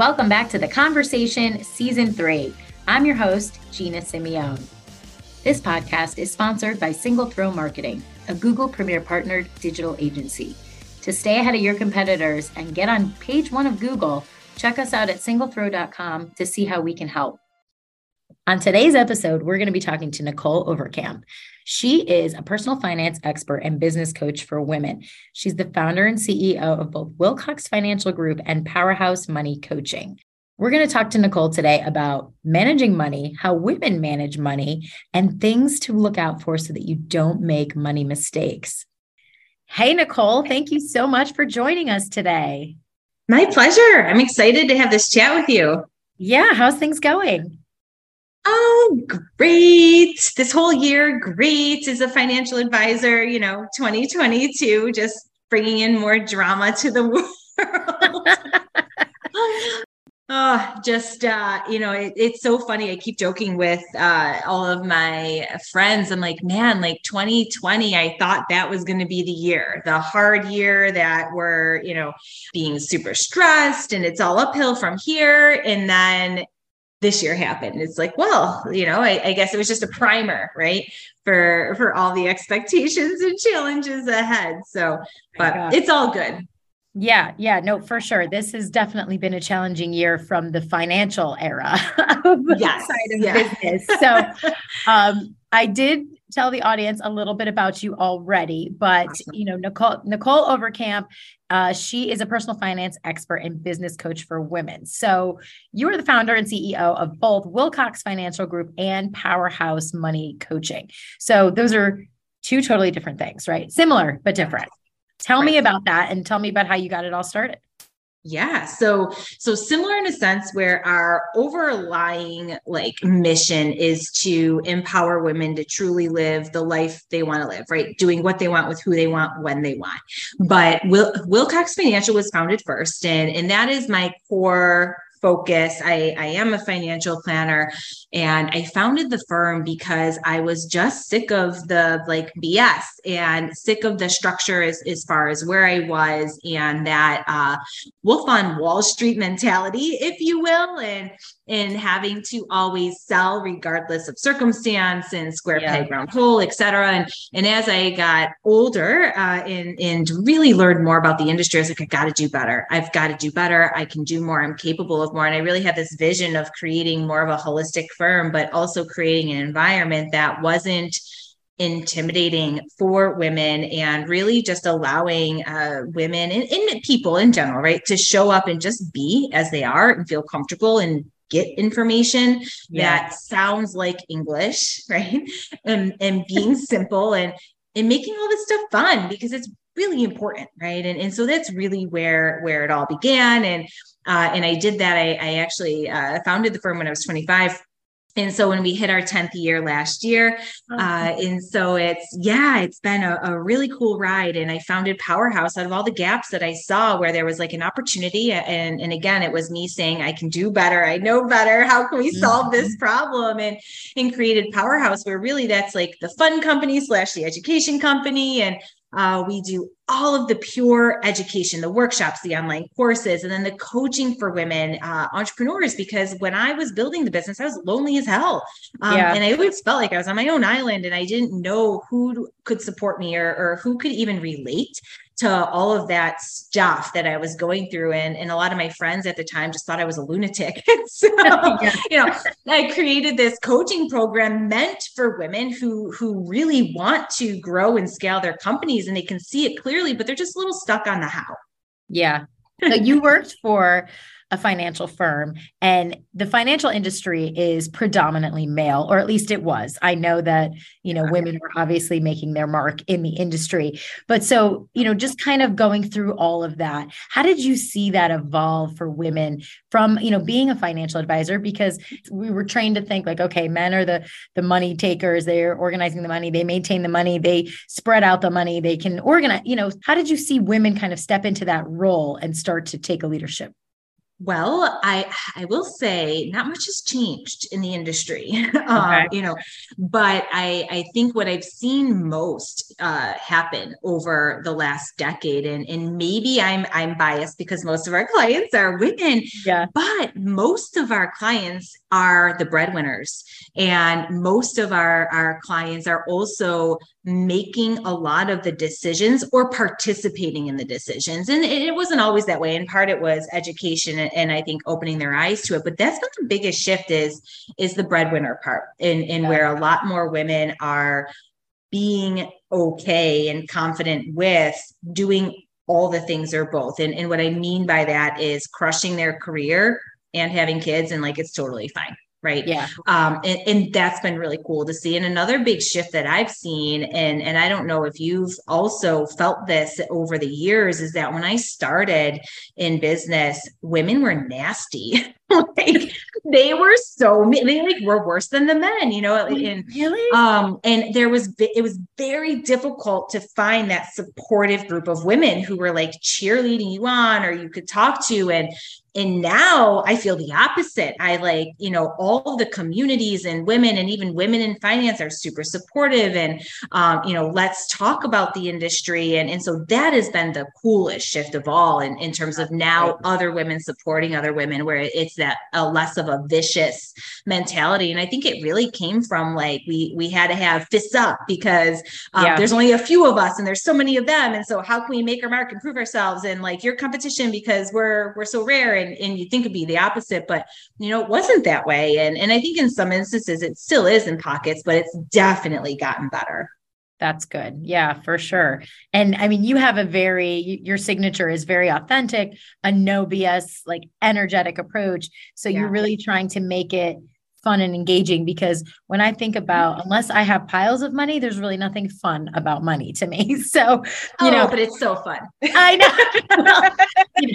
Welcome back to The ConvHERsation Season 3. I'm your host, Gina Simeone. This podcast is sponsored by Single Throw Marketing, a Google Premier partnered digital agency. To stay ahead of your competitors and get on page one of Google, check us out at singlethrow.com to see how we can help. On today's episode, we're going to be talking to Nicholle Overkamp. She is a personal finance expert and business coach for women. She's the founder and CEO of both Wilcox Financial Group and PowHERhouse Money Coaching. We're going to talk to Nicholle today about managing money, how women manage money, and things to look out for so that you don't make money mistakes. Hey, Nicholle, thank you so much for joining us today. My pleasure. I'm excited to have this chat with you. Yeah, how's things going? Oh, great. This whole year, great as a financial advisor, you know, 2022, just bringing in more drama to the world. Oh, just uh, you know, it, it's so funny. I keep joking with uh, all of my friends. I'm like, man, like 2020, I thought that was going to be the year, the hard year that we're, you know, being super stressed and it's all uphill from here. And then this year happened. It's like, well, you know, I, I, guess it was just a primer, right? For for all the expectations and challenges ahead. So, but it's all good. Yeah, yeah, no, for sure. This has definitely been a challenging year from the financial era of yes, side of yeah. business. So, um, I did tell the audience a little bit about you already, but awesome. you know, Nicholle Nicholle Overkamp, uh, she is a personal finance expert and business coach for women. So you are the founder and CEO of both Wilcox Financial Group and PowHERhouse Money Coaching. So those are two totally different things, right? Similar but different. Tell right. me about that and tell me about how you got it all started. Yeah. So so similar in a sense where our overlying like mission is to empower women to truly live the life they want to live, right? Doing what they want with who they want when they want. But Wil- Wilcox Financial was founded first and and that is my core focus. I, I am a financial planner and I founded the firm because I was just sick of the like BS and sick of the structure as, as far as where I was and that uh, wolf on Wall Street mentality, if you will. And in having to always sell regardless of circumstance and square yeah. peg round hole, et cetera. And, and as I got older uh, and, and really learned more about the industry, I was like, I got to do better. I've got to do better. I can do more. I'm capable of more. And I really had this vision of creating more of a holistic firm, but also creating an environment that wasn't intimidating for women and really just allowing uh, women and, and, people in general, right, to show up and just be as they are and feel comfortable and get information yeah. that sounds like English, right? And and being simple and and making all this stuff fun because it's really important, right? And and so that's really where where it all began. And uh, and I did that. I, I actually uh, founded the firm when I was 25 and so when we hit our 10th year last year uh, and so it's yeah it's been a, a, really cool ride. And i founded PowHERhouse. Out of all the gaps that i saw where there was like an opportunity and and again it was me saying i can do better. I know better. How can we solve mm-hmm. this problem? And and created PowHERhouse where really that's like the fun company slash the education company. And uh, we do all of the pure education, the workshops, the online courses, and then the coaching for women uh, entrepreneurs. Because when I was building the business, I was lonely as hell. Um, yeah. And I always felt like I was on my own island and I didn't know who could support me or, or who could even relate to all of that stuff that I was going through. And, and a lot of my friends at the time just thought I was a lunatic. so, yeah. you know, I created this coaching program meant for women who, who really want to grow and scale their companies and they can see it clearly, but they're just a little stuck on the how. Yeah. So you worked for a financial firm and the financial industry is predominantly male or at least it was. I know that you know women are obviously making their mark in the industry. But so you know just kind of going through all of that how did you see that evolve for women from you know being a financial advisor? Because we were trained to think like okay men are the the money takers. They're organizing the money. They maintain the money. They spread out the money. They can organize you know how did you see women kind of step into that role and start to take a leadership Well, I I will say not much has changed in the industry, um, okay. um, you know, but I I think what I've seen most uh, happen over the last decade, and and maybe I'm I'm biased because most of our clients are women, yeah, but most of our clients are the breadwinners, and most of our our clients are also making a lot of the decisions or participating in the decisions, and it, wasn't always that way. In part, it was education and I think opening their eyes to it. But that's not the biggest shift is is the breadwinner part, in in where a lot more women are being okay and confident with doing all the things or both. And, and what I mean by that is crushing their career and having kids and like it's totally fine right? Yeah. Um and, and that's been really cool to see. And another big shift that i've seen and and i don't know if you've also felt this over the years is that when i started in business women were nasty. Like they were so they like were worse than the men you know and really? um and there was it was very difficult to find that supportive group of women who were like cheerleading you on or you could talk to. And and now i feel the opposite. I like you know all the communities and women and even women in finance are super supportive and um, you know let's talk about the industry. And and so that has been the coolest shift of all in, in terms of now other women supporting other women where it's that a less of a vicious mentality. And i think it really came from like we we had to have fists up because um, yeah. there's only a few of us and there's so many of them. And so how can we make our mark and prove ourselves? And like your competition because we're we're so rare and, and you think it'd be the opposite but you know it wasn't that way and and i think in some instances it still is in pockets but it's definitely gotten better that's good. Yeah, for sure. And I mean, you have a very, your signature is very authentic, a no BS, like energetic approach. So yeah. you're really trying to make it fun and engaging because when I think about unless I have piles of money, there's really nothing fun about money to me. So, you oh, know, but it's so fun. I know.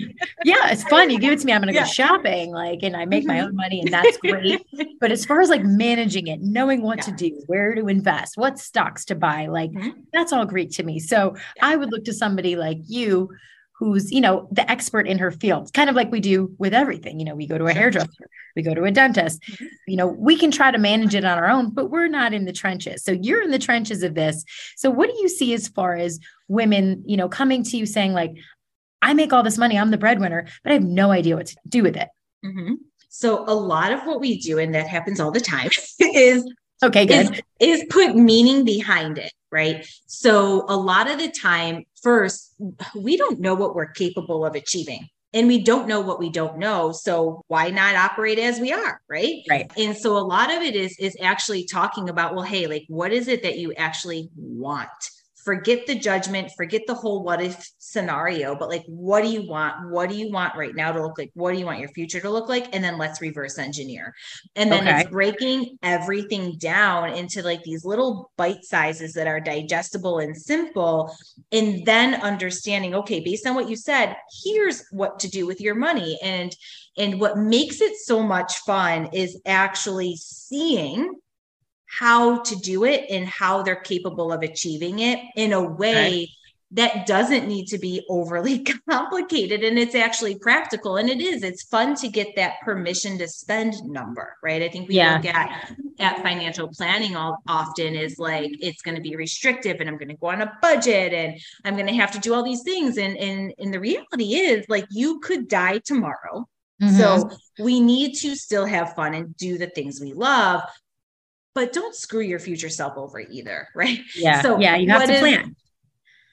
yeah, it's fun. You give it to me, I'm gonna yeah. go shopping, like, and I make my mm-hmm. own money, and that's great. but as far as like managing it, knowing what yeah. to do, where to invest, what stocks to buy, like mm-hmm. that's all Greek to me. So I would look to somebody like you who's you know the expert in her field kind of like we do with everything you know we go to a hairdresser we go to a dentist. Mm-hmm. you know we can try to manage it on our own but we're not in the trenches. So you're in the trenches of this. So what do you see as far as women you know coming to you saying like i make all this money i'm the breadwinner but i have no idea what to do with it mm-hmm. so a lot of what we do and that happens all the time is okay good. is, is put meaning behind it right? So a lot of the time first, we don't know what we're capable of achieving and we don't know what we don't know so why not operate as we are right? Right. And so a lot of it is is actually talking about well hey like what is it that you actually want forget the judgment, forget the whole what if scenario, but like, what do you want? What do you want right now to look like? What do you want your future to look like? And then let's reverse engineer. And then okay. it's breaking everything down into like these little bite sizes that are digestible and simple. And then understanding, okay, based on what you said, here's what to do with your money. And and what makes it so much fun is actually seeing how to do it and how they're capable of achieving it in a way that doesn't need to be overly complicated. And it's actually practical and it is. It's fun to get that permission to spend number right? I think we yeah. look at at financial planning all often is like it's going to be restrictive and i'm going to go on a budget and i'm going to have to do all these things. And and and the reality is like you could die tomorrow. Mm-hmm. so we need to still have fun and do the things we love but don't screw your future self over either, right? Yeah. So yeah, you have to is, plan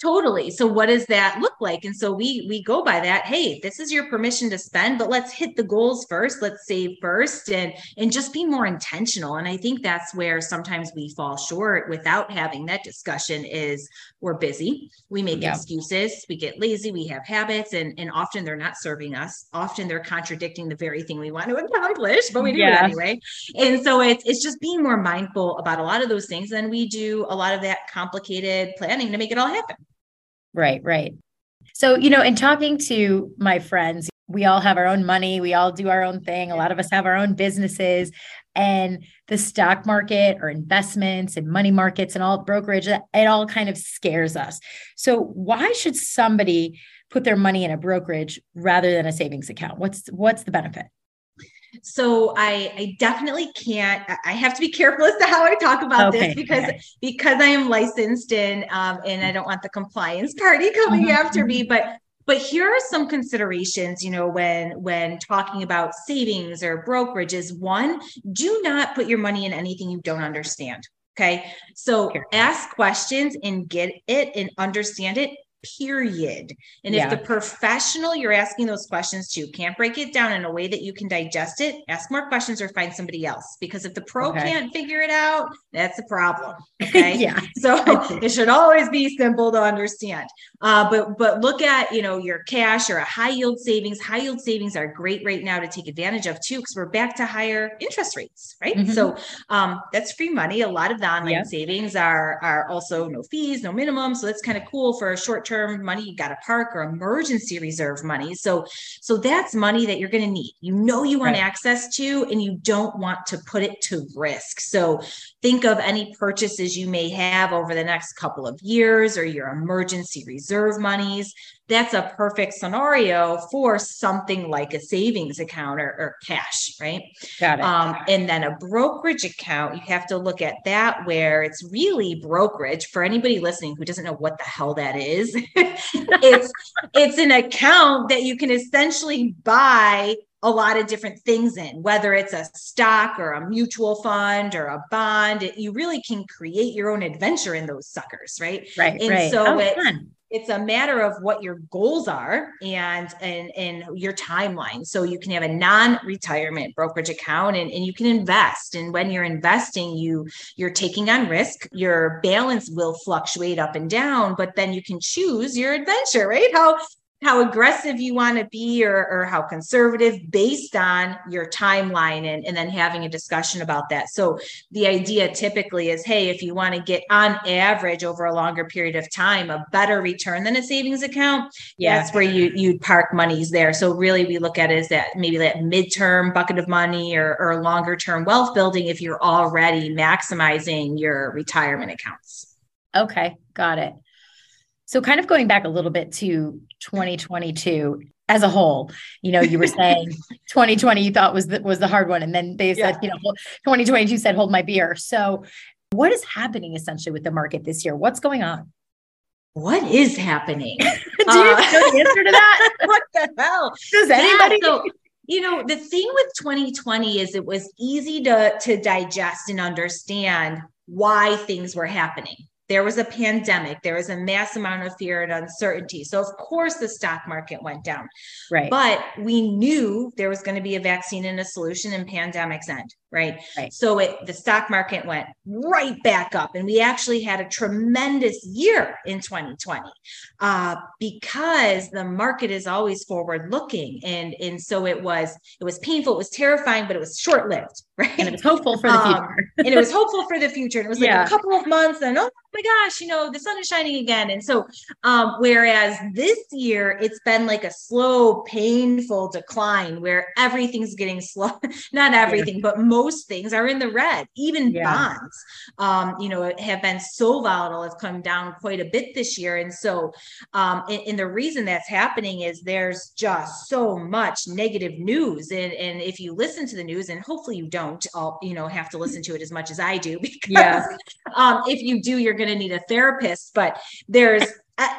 totally. So what does that look like? And so we we go by that hey this is your permission to spend but let's hit the goals first. Let's save first and and just be more intentional. And i think that's where sometimes we fall short without having that discussion is we're busy. We make yeah. excuses. We get lazy. We have habits and and often they're not serving us. Often they're contradicting the very thing we want to accomplish but we do yeah. it anyway. And so it's it's just being more mindful about a lot of those things. And we do a lot of that complicated planning to make it all happen Right, right. So, you know, in talking to my friends, we all have our own money, we all do our own thing. A lot of us have our own businesses, and the stock market or investments and money markets and all brokerage, it all kind of scares us. So, why should somebody put their money in a brokerage rather than a savings account? What's what's the benefit? So I, I definitely can't i have to be careful as to how i talk about okay, this because okay. because i am licensed and um, and i don't want the compliance party coming mm-hmm. after me mm-hmm. but but here are some considerations you know when when talking about savings or brokerages one do not put your money in anything you don't understand okay so ask questions and get it and understand it period. And yeah. if the professional you're asking those questions to can't break it down in a way that you can digest it, ask more questions or find somebody else. Because if the pro okay. can't figure it out, that's a problem. Okay. yeah. So it should always be simple to understand. Uh, but but look at you know your cash or a high yield savings. High yield savings are great right now to take advantage of too, because we're back to higher interest rates, right? Mm-hmm. So um, that's free money. A lot of the online yep. savings are are also no fees, no minimum. So that's kind of cool for a short term term money you got to park or emergency reserve money. So so that's money that you're going to need. You know you want right. access to and you don't want to put it to risk. So think of any purchases you may have over the next couple of years or your emergency reserve monies that's a perfect scenario for something like a savings account or, or cash, right? Got it. Um, and then a brokerage account, you have to look at that where it's really brokerage. For anybody listening who doesn't know what the hell that is, it's it's an account that you can essentially buy a lot of different things in, whether it's a stock or a mutual fund or a bond. It, you really can create your own adventure in those suckers, right? Right. And right. so oh, it, it's a matter of what your goals are and and and your timeline. So you can have a non-retirement brokerage account and, and you can invest. And when you're investing you you're taking on risk. Your balance will fluctuate up and down but then you can choose your adventure right? How how aggressive you want to be or, or how conservative based on your timeline and, and then having a discussion about that. So the idea typically is, hey, if you want to get on average over a longer period of time, a better return than a savings account, yeah. that's where you you'd park monies there. So really we look at it as that maybe that midterm bucket of money or, or longer term wealth building if you're already maximizing your retirement accounts. Okay, got it. So, kind of going back a little bit to 2022 as a whole, you know, you were saying 2020 you thought was the, was the hard one, and then they said, yeah. you know, 2022 said hold my beer. So, what is happening essentially with the market this year? What's going on? What is happening? Do you uh, know the answer to that? what the hell? Does anybody? Yeah, so, you know the thing with 2020 is it was easy to to digest and understand why things were happening there was a pandemic. There was a mass amount of fear and uncertainty. So of course the stock market went down. Right. But we knew there was going to be a vaccine and a solution and pandemics end right? right. So it the stock market went right back up, and we actually had a tremendous year in 2020 uh, because the market is always forward looking, and and so it was it was painful, it was terrifying, but it was short lived, right? And it was hopeful for the um, future, um, and it was hopeful for the future. And it was like yeah. a couple of months, and oh my gosh, you know the sun is shining again, and so um, whereas this year it's been like a slow, painful decline where everything's getting slow, not everything, yeah. but most most things are in the red even yeah. bonds um, you know have been so volatile have come down quite a bit this year and so um, and, and, the reason that's happening is there's just so much negative news and and if you listen to the news and hopefully you don't all you know have to listen to it as much as i do because yeah. um, if you do you're going to need a therapist but there's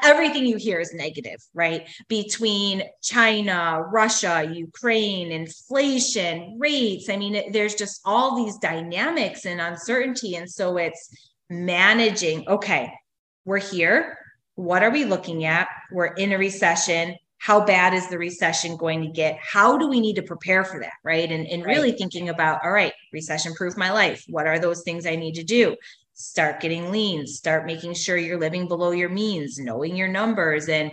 everything you hear is negative, right? Between China, Russia, Ukraine, inflation, rates. I mean, there's just all these dynamics and uncertainty. And so it's managing, okay, we're here. What are we looking at? We're in a recession. How bad is the recession going to get? How do we need to prepare for that? Right. And, and really right. thinking about, all right, recession proof my life. What are those things I need to do? start getting lean start making sure you're living below your means knowing your numbers and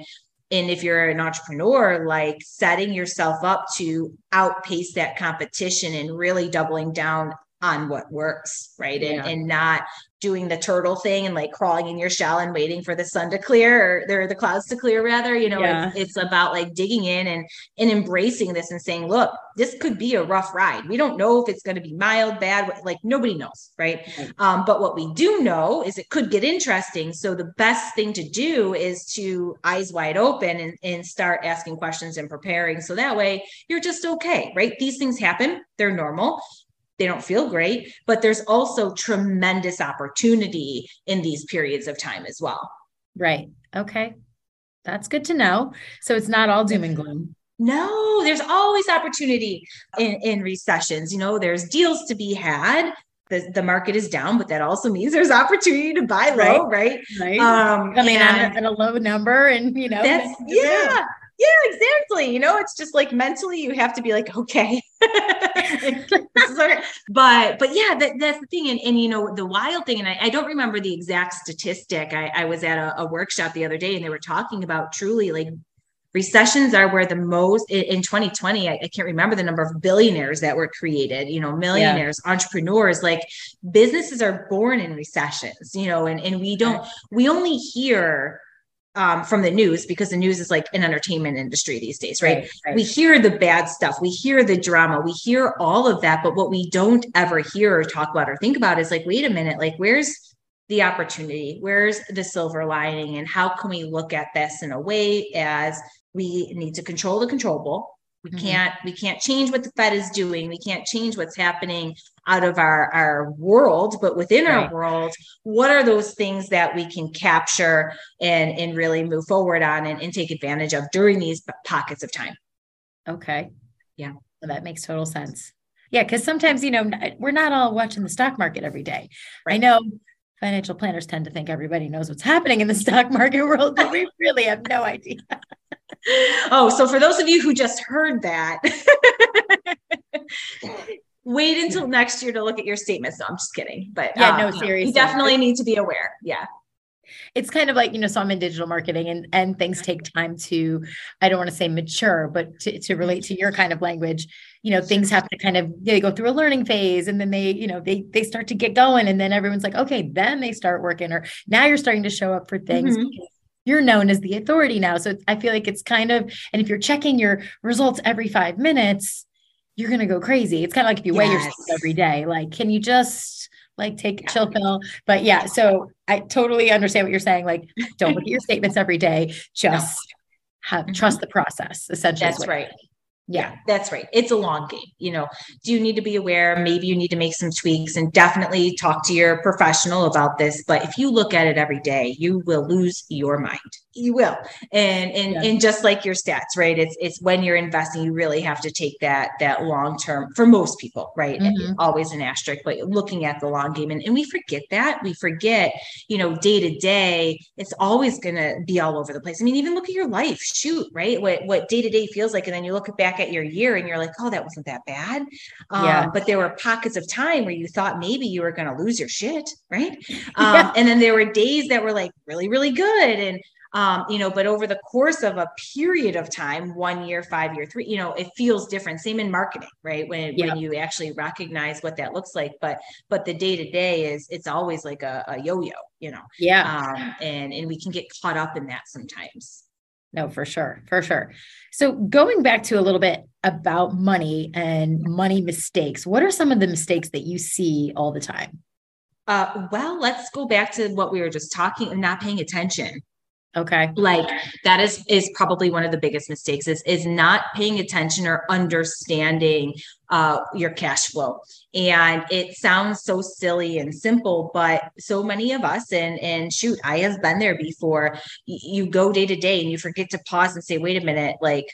and if you're an entrepreneur like setting yourself up to outpace that competition and really doubling down on what works, right? Yeah. And, and not doing the turtle thing and like crawling in your shell and waiting for the sun to clear or there the clouds to clear rather you know Yeah. it's, it's about like digging in and and embracing this and saying look this could be a rough ride we don't know if it's going to be mild bad like nobody knows right Right. um, but what we do know is it could get interesting so the best thing to do is to eyes wide open and, and start asking questions and preparing so that way you're just okay right these things happen they're normal they don't feel great, but there's also tremendous opportunity in these periods of time as well. Right. Okay. That's good to know. So it's not all doom and gloom. No, there's always opportunity in, in recessions. You know, there's deals to be had. The, the market is down, but that also means there's opportunity to buy low, right? Right. Um, Coming in and- at a low number and, you know, that's then you never know. yeah yeah exactly. You know it's just like mentally you have to be like okay. This is okay. but but yeah that, that's the thing and, and you know the wild thing and I, I don't remember the exact statistic. I, I was at a, a workshop the other day and they were talking about truly like recessions are where the most in, in 2020 I, I can't remember the number of billionaires that were created you know millionaires entrepreneurs like businesses are born in recessions you know and and we don't we only hear um, from the news because the news is like an entertainment industry these days, right? right. We hear the bad stuff, we hear the drama, we hear all of that. But what we don't ever hear or talk about or think about is like, wait a minute, like, where's the opportunity? Where's the silver lining? And how can we look at this in a way as we need to control the controllable? We Mhm. can't we can't change what the Fed is doing. We can't change what's happening out of our our world, but within Right. our world, what are those things that we can capture and and really move forward on and, and take advantage of during these pockets of time? Okay. Yeah. Well, that makes total sense. Yeah. Cause sometimes, you know, we're not all watching the stock market every day. I Right. know financial planners tend to think everybody knows what's happening in the stock market world, but we really have no idea. Oh, so for those of you who just heard that, wait until next year to look at your statements. No, I'm just kidding. But Yeah, uh, no, you seriously. you definitely need to be aware. Yeah. It's kind of like, you know, so I'm in digital marketing and, and things take time to, I don't want to say mature, but to, to relate to your kind of language, you know, things have to kind of, they go through a learning phase and then they, you know, they, they start to get going and then everyone's like, okay, then they start working or now you're starting to show up for things. Mhm. You're known as the authority now. So I feel like it's kind of, and if you're checking your results every five minutes, you're going to go crazy. It's kind of like if you weigh Yes. yourself every day, like, can you just like take a chill pill? But yeah, so I totally understand what you're saying. Like, don't look at your statements every day. Just have Mhm. trust the process. Essentially, That's right. Yeah, That's right. It's a long game. You know, do you need to be aware? Maybe you need to make some tweaks and definitely talk to your professional about this. But if you look at it every day, you will lose your mind. You will. And and Yeah. and just like your stats, right? It's it's when you're investing, you really have to take that that long term for most people, right? Mhm. Always an asterisk, but looking at the long game. And, and we forget that. We forget, you know, day to day, it's always gonna be all over the place. I mean, even look at your life. Shoot, right? What what day to day feels like, and then you look back at your year and you're like, oh, that wasn't that bad. Um, Yeah. But there were pockets of time where you thought maybe you were gonna lose your shit, right? Um, Yeah. and then there were days that were like really, really good. And um, you know, but over the course of a period of time, one year, five year, three, you know, it feels different. Same in marketing, right? When Yeah. when you actually recognize what that looks like. But but the day to day is it's always like a, a yo-yo, you know. yeah. Um, and and we can get caught up in that sometimes. No, for sure, for sure. So going back to a little bit about money and money mistakes, what are some of the mistakes that you see all the time? Uh, well, let's go back to what we were just talking, and not paying attention. Okay. like that is is probably one of the biggest mistakes is is not paying attention or understanding uh your cash flow. And it sounds so silly and simple but so many of us and and shoot i have been there before. You go day to day and you forget to pause and say wait a minute like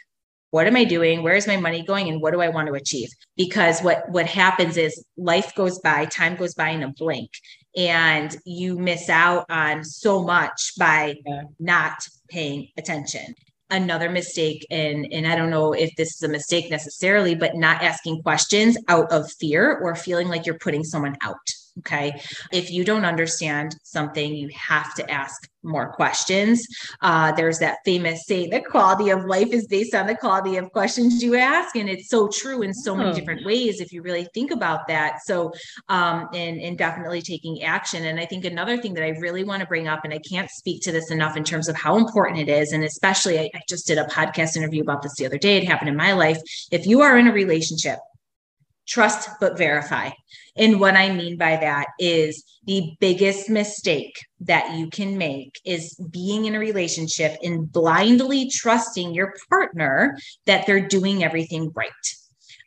what am i doing? Where is my money going? And what do i want to achieve? Because what what happens is life goes by time goes by in a blink and you miss out on so much by Yeah. not paying attention another mistake and and i don't know if this is a mistake necessarily but not asking questions out of fear or feeling like you're putting someone out Okay. If you don't understand something, you have to ask more questions. Uh, there's that famous saying the quality of life is based on the quality of questions you ask. And it's so true in so many oh. different ways if you really think about that. So, um, and, and definitely taking action. And I think another thing that I really want to bring up, and I can't speak to this enough in terms of how important it is. And especially, I, I just did a podcast interview about this the other day. It happened in my life. If you are in a relationship, trust but verify. And what I mean by that is the biggest mistake that you can make is being in a relationship and blindly trusting your partner that they're doing everything right.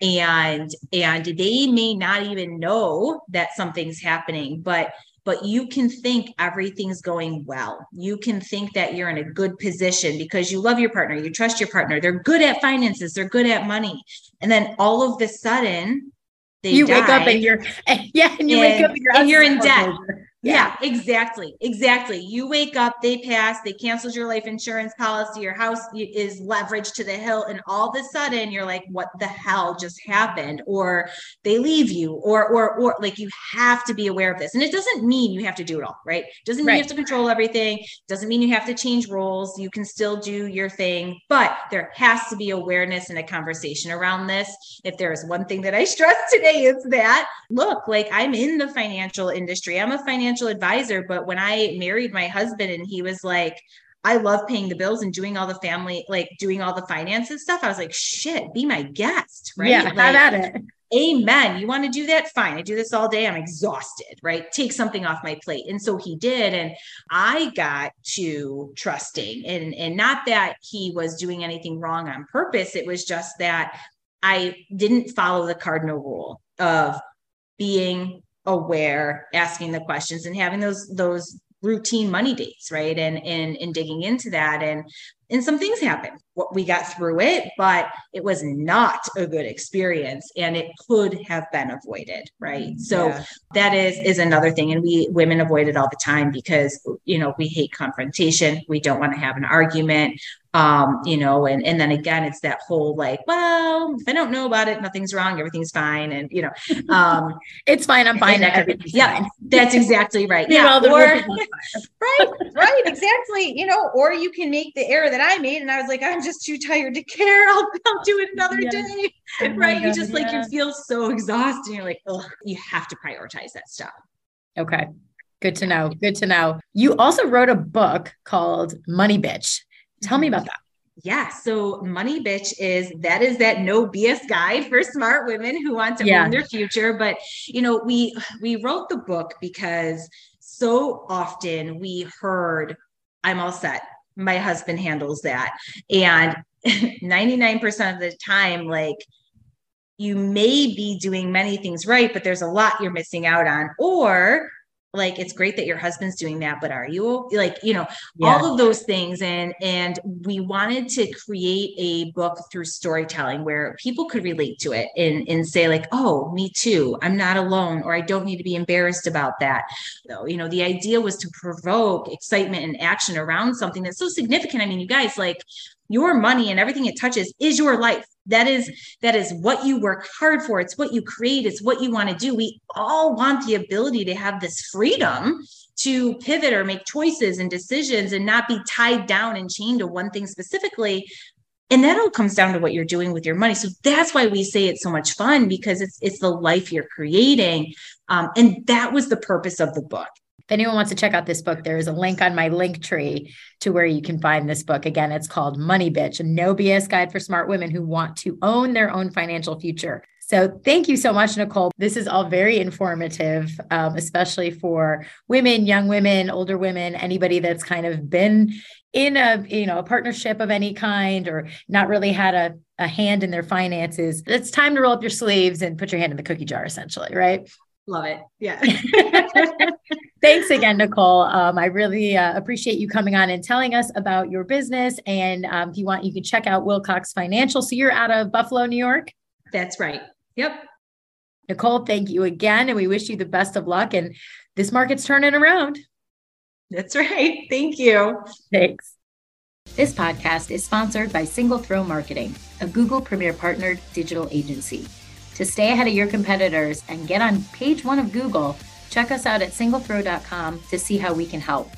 And and they may not even know that something's happening, but but you can think everything's going well. You can think that you're in a good position because you love your partner, you trust your partner, they're good at finances, they're good at money. And then all of the sudden, you die, wake up and you're yeah, and you and, wake up and you're, and you're in debt. Over. Yeah. yeah. exactly. Exactly. You wake up, they pass, they canceled your life insurance policy, your house is leveraged to the hill, and all of a sudden you're like, what the hell just happened? Or they leave you, or or or like you have to be aware of this. And it doesn't mean you have to do it all, right? Doesn't mean right. you have to control everything, doesn't mean you have to change roles. You can still do your thing, but there has to be awareness and a conversation around this. If there is one thing that I stress today, it's that look, like I'm in the financial industry, I'm a financial financial advisor, but when I married my husband and he was like, I love paying the bills and doing all the family, like doing all the finances stuff. I was like, shit, be my guest. Right. Yeah, like, have at it. Amen. You want to do that? Fine. I do this all day. I'm exhausted, right? Take something off my plate. And so he did. And I got to trusting and, and not that he was doing anything wrong on purpose. It was just that I didn't follow the cardinal rule of being aware, asking the questions and having those those routine money dates, right? And and and digging into that. And and some things happened. What we got through it, but it was not a good experience and it could have been avoided, right? So yeah. that is is another thing. And we women avoid it all the time because you know we hate confrontation. We don't want to have an argument um you know and and then again it's that whole like well if i don't know about it nothing's wrong everything's fine and you know um it's fine i'm fine yeah fine. that's exactly right yeah or, right right exactly you know or you can make the error that i made and i was like i'm just too tired to care i'll, I'll do it another yeah. day oh right God, you just yeah. like you feel so exhausted you're like oh you have to prioritize that stuff okay Good to know. Good to know. You also wrote a book called Money Bitch. Tell me mm-hmm. about that. Yeah. So Money Bitch is that is that no BS guide for smart women who want to yeah. own their future. But you know, we we wrote the book because so often we heard, I'm all set. My husband handles that. And 99% of the time, like you may be doing many things right, but there's a lot you're missing out on. Or like it's great that your husband's doing that but are you like you know yeah. all of those things. And and we wanted to create a book through storytelling where people could relate to it and and say like oh me too. I'm not alone or i don't need to be embarrassed about that. So you know the idea was to provoke excitement and action around something that's so significant. I mean you guys like your money and everything it touches is your life that is that is what you work hard for. It's what you create. It's what you want to do. We all want the ability to have this freedom to pivot or make choices and decisions and not be tied down and chained to one thing specifically. And that all comes down to what you're doing with your money. So that's why we say it's so much fun because it's it's the life you're creating. Um, and that was the purpose of the book if anyone wants to check out this book, there is a link on my link tree to where you can find this book. Again, it's called Money Bitch, a no BS guide for smart women who want to own their own financial future. So thank you so much, Nicholle. This is all very informative, um, especially for women, young women, older women, anybody that's kind of been in a you know a partnership of any kind or not really had a, a hand in their finances. It's time to roll up your sleeves and put your hand in the cookie jar, essentially, right? Love it. Yeah. Thanks again, Nicholle. Um, I really uh, appreciate you coming on and telling us about your business. And um, if you want, you can check out Wilcox Financial. So you're out of Buffalo, New York? That's right. Yep. Nicholle, thank you again. And we wish you the best of luck. And this market's turning around. That's right. Thank you. Thanks. This podcast is sponsored by Single Throw Marketing, a Google Premier partnered digital agency. To stay ahead of your competitors and get on page one of Google, Check us out at singlethrow.com to see how we can help.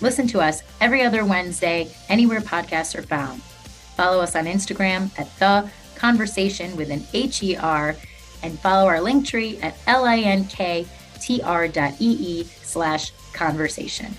Listen to us every other Wednesday, anywhere podcasts are found. Follow us on Instagram at The Conversation with an H E R and follow our link tree at linktr.ee slash conversation.